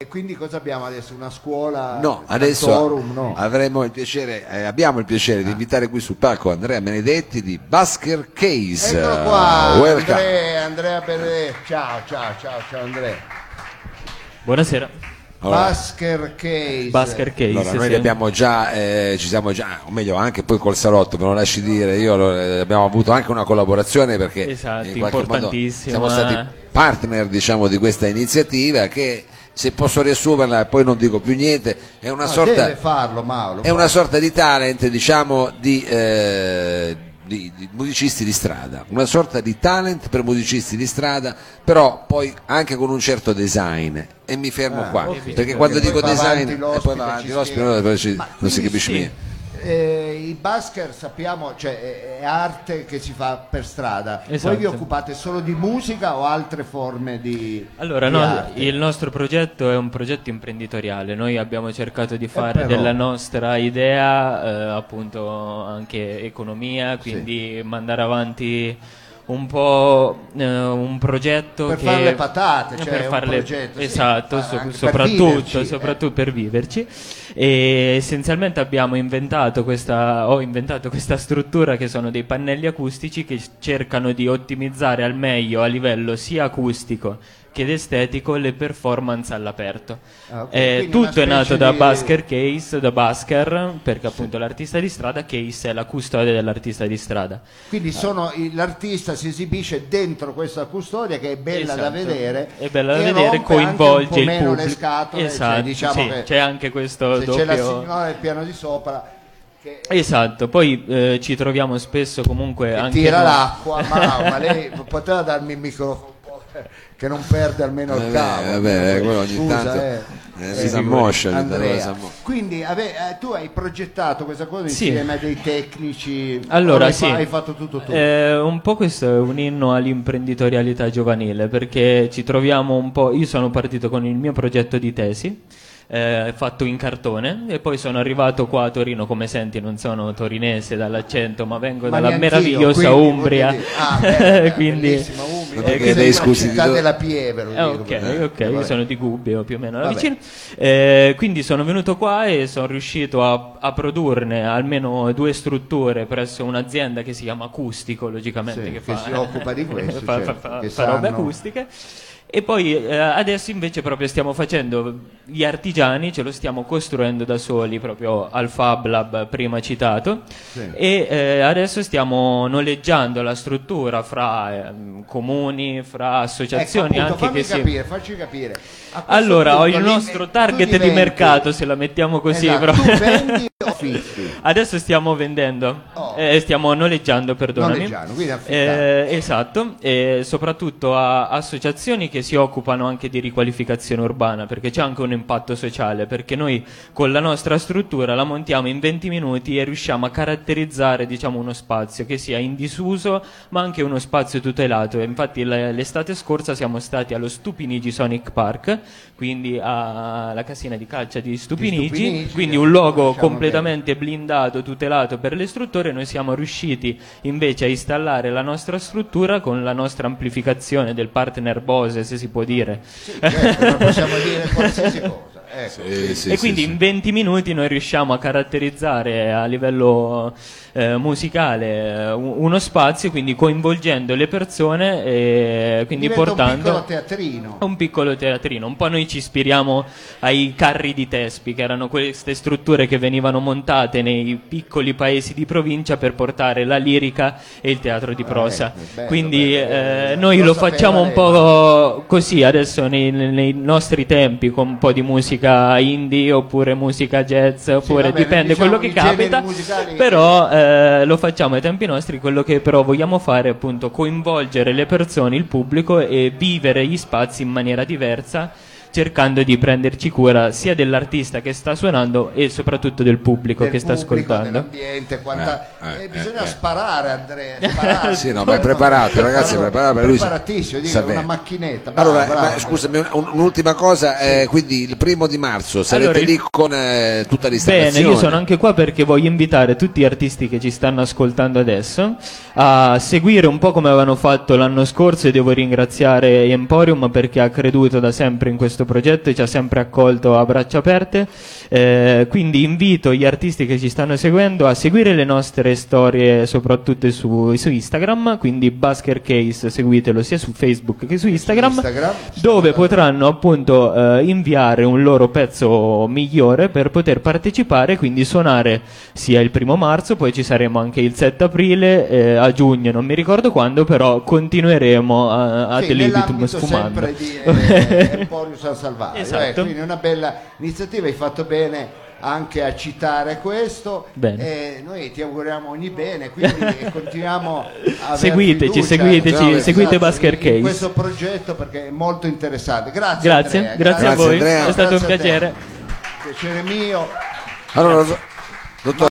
E quindi cosa abbiamo adesso? Una scuola? No, un adesso cantorum? No. avremo il piacere, eh, abbiamo il piacere di invitare qui sul palco Andrea Benedetti di Basker Case. Eccolo qua, Welcome. Andrea, Andrea Benedetti. Ciao, ciao, ciao, ciao Andrea. Buonasera. Allora, Basker Case. Basker Case. allora, noi sì. li abbiamo già, eh, ci siamo già, o meglio anche poi col salotto, me lo lasci dire, io lo- eh, abbiamo avuto anche una collaborazione perché Esatto, in qualche modo importantissima. siamo stati partner diciamo di questa iniziativa che se posso riassumerla e poi non dico più niente, è una No, sorta... deve farlo, Mauro. È una sorta di talent, diciamo, di, eh, di- di musicisti di strada, una sorta di talent per musicisti di strada, però poi anche con un certo design. E mi fermo Ah, qua, ok. perché Perché quando dico design avanti e l'ospite, poi va avanti l'ospite, non si capisce sì, niente. Eh, il basker sappiamo, cioè è, arte che si fa per strada. Esatto. Voi vi occupate solo di musica o altre forme di Allora, di no, il nostro progetto è un progetto imprenditoriale. Noi abbiamo cercato di fare però- della nostra idea, eh, appunto, anche economia, quindi mandare avanti un po' eh, un progetto Per che fare le patate, eh, cioè per fare le- progetto, sì, esatto, ma so- anche per soprattutto, viverci, eh. soprattutto per viverci. E essenzialmente abbiamo inventato questa, ho inventato questa struttura che sono dei pannelli acustici che cercano di ottimizzare al meglio a livello sia acustico che ed estetico le performance all'aperto. Ah, ok. Eh, tutto è nato da di- Basker Case, da Basker, perché appunto l'artista di strada, Case è la custode dell'artista di strada. Quindi sono i- l'artista si esibisce dentro questa custodia che è bella da Esatto. vedere. È bella da e vedere, coinvolge il pubblico. le scatole, cioè, Esatto, diciamo sì, che c'è anche questo se c'è la doppio- signora al piano di sopra che, Esatto, poi eh, ci troviamo spesso comunque che anche tira noi- l'acqua, ma, ma lei poteva darmi il microfono che non perde almeno il Vabbè, cavo. vabbè, quello ogni Scusa, tanto, eh. eh, si tanto Andrea. si ammoscia. Quindi ave- eh, tu hai progettato questa cosa Sì. insieme a dei tecnici. Allora, o l'hai sì. fa- hai fatto tutto tu. Eh, un po' questo è un inno all'imprenditorialità giovanile perché ci troviamo un po'. Io sono partito con il mio progetto di tesi. eh, fatto in cartone e poi sono arrivato qua a Torino come senti non sono torinese dall'accento ma vengo Ma dalla meravigliosa quindi, Umbria ah, beh, quindi. Non Eh, la scusi, città do- della Pieve, lo Eh, dico, ok, perché- ok, io vabbè. sono di Gubbio più o meno. Eh, quindi sono venuto qua e sono riuscito a, a produrne almeno due strutture presso un'azienda che si chiama Acustico, logicamente, Sì, che, che fa, si occupa di questo, fa, certo, fa- fa- fa robe sanno- acustiche. E poi eh, adesso invece proprio stiamo facendo gli artigiani, ce lo stiamo costruendo da soli proprio al Fab Lab prima citato Sì. e eh, adesso stiamo noleggiando la struttura fra ehm, comuni, fra associazioni Ecco, appunto, anche fammi che si... capire, facci capire. Allora, ho punto il lì- nostro target di diventi- mercato, se la mettiamo così. Esatto, però- Adesso stiamo vendendo, Oh. eh, stiamo noleggiando, perdonami. Noleggiando, quindi. Eh, esatto, e soprattutto a associazioni che si occupano anche di riqualificazione urbana, perché c'è anche un impatto sociale, perché noi con la nostra struttura la montiamo in 20 minuti e riusciamo a caratterizzare diciamo, uno spazio che sia in disuso, ma anche uno spazio tutelato. Infatti l'estate scorsa siamo stati allo Stupinigi Sonic Park, quindi alla casina di calcia di Stupinigi, Stupinigi, quindi un luogo completamente blindato, tutelato per le strutture, noi siamo riusciti invece a installare la nostra struttura con la nostra amplificazione del partner Bose, se si può dire. Sì, certo, possiamo dire qualsiasi cosa. Ecco. Sì, sì, e sì, quindi sì. in 20 minuti noi riusciamo a caratterizzare a livello eh, musicale eh, un- uno spazio, quindi coinvolgendo le persone e quindi Diventa un portando piccolo teatrino. un piccolo teatrino. Un po' noi ci ispiriamo ai carri di Tespi, che erano queste strutture che venivano montate nei piccoli paesi di provincia per portare la lirica e il teatro di prosa. ecco, bello, Quindi bello, eh, bello. noi Lo lo facciamo un po' così adesso nei, nei nostri tempi, con un po' di musica indie oppure musica jazz, oppure vabbè, dipende diciamo quello che capita. musicali- Però eh, lo facciamo ai tempi nostri, quello che però vogliamo fare è appunto coinvolgere le persone, il pubblico e vivere gli spazi in maniera diversa cercando di prenderci cura sia dell'artista che sta suonando e soprattutto del pubblico del che sta pubblico, ascoltando. dell'ambiente, quanta... Eh, eh, eh, bisogna eh, eh. sparare Andrea, sparare. Sì, no, ma è preparato, ragazzi, è preparato per lui. Preparatissimo, dico, una macchinetta. bravo, Allora, bravo. ma scusami, un- un'ultima cosa, eh, quindi il primo di marzo sarete Allora, il- lì con eh, tutta l'installazione. Bene, io sono anche qua perché voglio invitare tutti gli artisti che ci stanno ascoltando adesso a seguire un po' come avevano fatto l'anno scorso e devo ringraziare Emporium perché ha creduto da sempre in questo questo progetto e ci ha sempre accolto a braccia aperte. Eh, quindi invito gli artisti che ci stanno seguendo a seguire le nostre storie, soprattutto su, su Instagram. Quindi Basker Case, seguitelo sia su Facebook che su Instagram, Instagram. dove potranno appunto eh, inviare un loro pezzo migliore per poter partecipare, quindi suonare sia il primo marzo, poi ci saremo anche il 7 aprile, eh, a giugno, non mi ricordo quando, però continueremo a, a Sì, Delibitum sfumando. sempre di eh, Emporio San Salvario. Esatto. eh, quindi una bella iniziativa, hai fatto bene anche a citare questo. Bene. E noi ti auguriamo ogni bene, quindi continuiamo a Seguiteci, seguiteci, esatto, seguite Basker in- Case. In questo progetto perché è molto interessante. Grazie. Grazie, Andrea, grazie a Grazie, voi, Andrea. è stato un Grazie a te. piacere. Piacere mio. Allora,